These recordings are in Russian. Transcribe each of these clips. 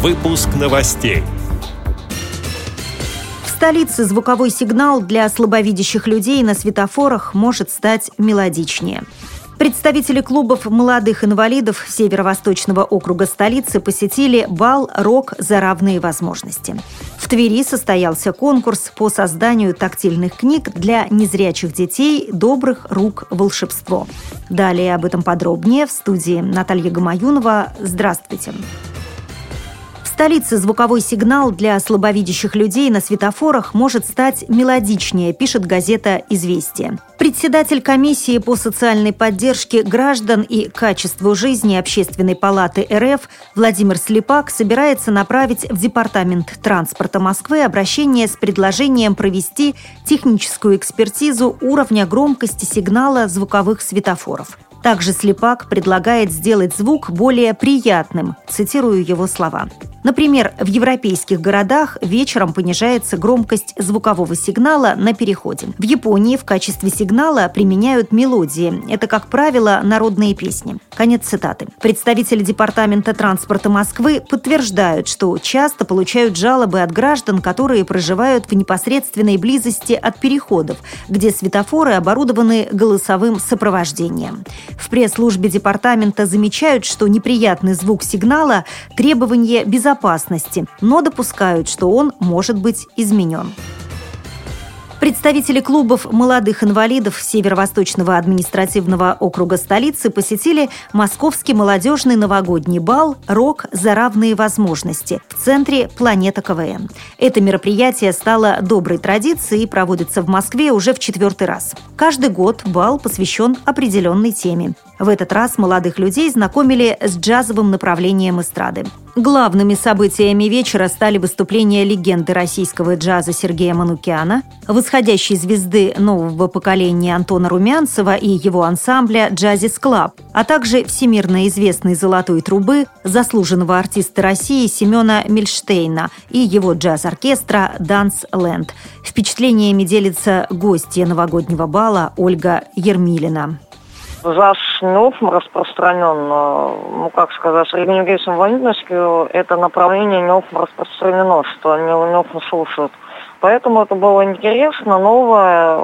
Выпуск новостей. В столице звуковой сигнал для слабовидящих людей на светофорах может стать мелодичнее. Представители клубов молодых инвалидов Северо-Восточного округа столицы посетили бал «Рок за равные возможности». В Твери состоялся конкурс по созданию тактильных книг для незрячих детей «Добрых рук волшебство». Далее об этом подробнее в студии Наталья Гамаюнова. Здравствуйте. Здравствуйте столице звуковой сигнал для слабовидящих людей на светофорах может стать мелодичнее, пишет газета «Известия». Председатель комиссии по социальной поддержке граждан и качеству жизни Общественной палаты РФ Владимир Слепак собирается направить в Департамент транспорта Москвы обращение с предложением провести техническую экспертизу уровня громкости сигнала звуковых светофоров. Также Слепак предлагает сделать звук более приятным, цитирую его слова. Например, в европейских городах вечером понижается громкость звукового сигнала на переходе. В Японии в качестве сигнала применяют мелодии. Это, как правило, народные песни. Конец цитаты. Представители Департамента транспорта Москвы подтверждают, что часто получают жалобы от граждан, которые проживают в непосредственной близости от переходов, где светофоры оборудованы голосовым сопровождением. В пресс-службе департамента замечают, что неприятный звук сигнала – требование безопасности но допускают, что он может быть изменен. Представители клубов молодых инвалидов Северо-Восточного административного округа столицы посетили Московский молодежный новогодний бал «Рок за равные возможности» в центре «Планета КВН». Это мероприятие стало доброй традицией и проводится в Москве уже в четвертый раз. Каждый год бал посвящен определенной теме. В этот раз молодых людей знакомили с джазовым направлением эстрады. Главными событиями вечера стали выступления легенды российского джаза Сергея Манукяна, восходящей звезды нового поколения Антона Румянцева и его ансамбля «Джазис Клаб», а также всемирно известной «Золотой трубы» заслуженного артиста России Семена Мильштейна и его джаз-оркестра «Данс Ленд». Впечатлениями делится гостья новогоднего бала Ольга Ермилина. ЗАС НОФМ распространен, ну, как сказать, среди еврейской инвалидности это направление НОФМ распространено, что они НОФМ слушают. Поэтому это было интересно, новое,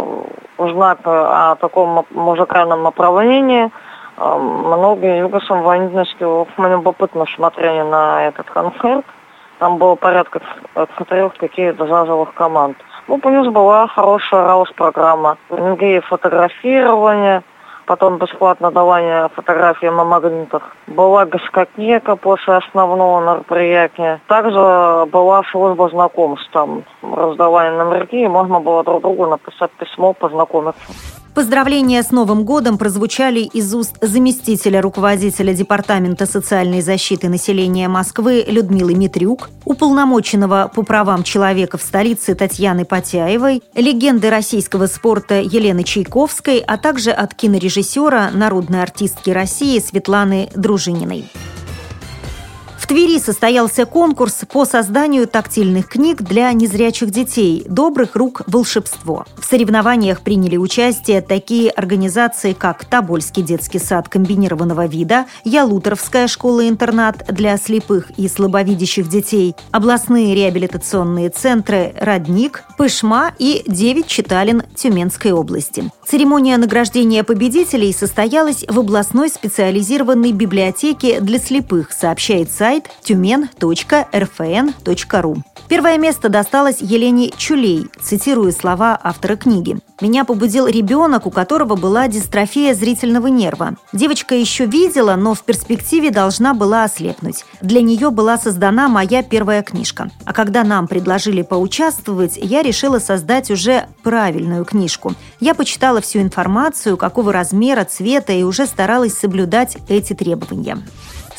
узнать о таком музыкальном направлении. Многие югославы инвалидности очень любопытно смотрели на этот концерт. Там было порядка четырех каких-то джазовых команд. Ну, плюс была хорошая раус-программа. Другие фотографирования – потом бесплатно давание фотографий на магнитах. Была дискотека после основного мероприятия. Также была служба знакомств, там раздавали номерки, и можно было друг другу написать письмо, познакомиться. Поздравления с Новым годом прозвучали из уст заместителя руководителя Департамента социальной защиты населения Москвы Людмилы Митрюк, уполномоченного по правам человека в столице Татьяны Потяевой, легенды российского спорта Елены Чайковской, а также от кинорежиссера, народной артистки России Светланы Дружининой. В Твери состоялся конкурс по созданию тактильных книг для незрячих детей «Добрых рук волшебство». В соревнованиях приняли участие такие организации, как Тобольский детский сад комбинированного вида, Ялуторовская школа-интернат для слепых и слабовидящих детей, областные реабилитационные центры «Родник», «Пышма» и «Девять читалин» Тюменской области. Церемония награждения победителей состоялась в областной специализированной библиотеке для слепых, сообщает сайт сайт tumen.rfn.ru. Первое место досталось Елене Чулей, цитирую слова автора книги. «Меня побудил ребенок, у которого была дистрофия зрительного нерва. Девочка еще видела, но в перспективе должна была ослепнуть. Для нее была создана моя первая книжка. А когда нам предложили поучаствовать, я решила создать уже правильную книжку. Я почитала всю информацию, какого размера, цвета и уже старалась соблюдать эти требования.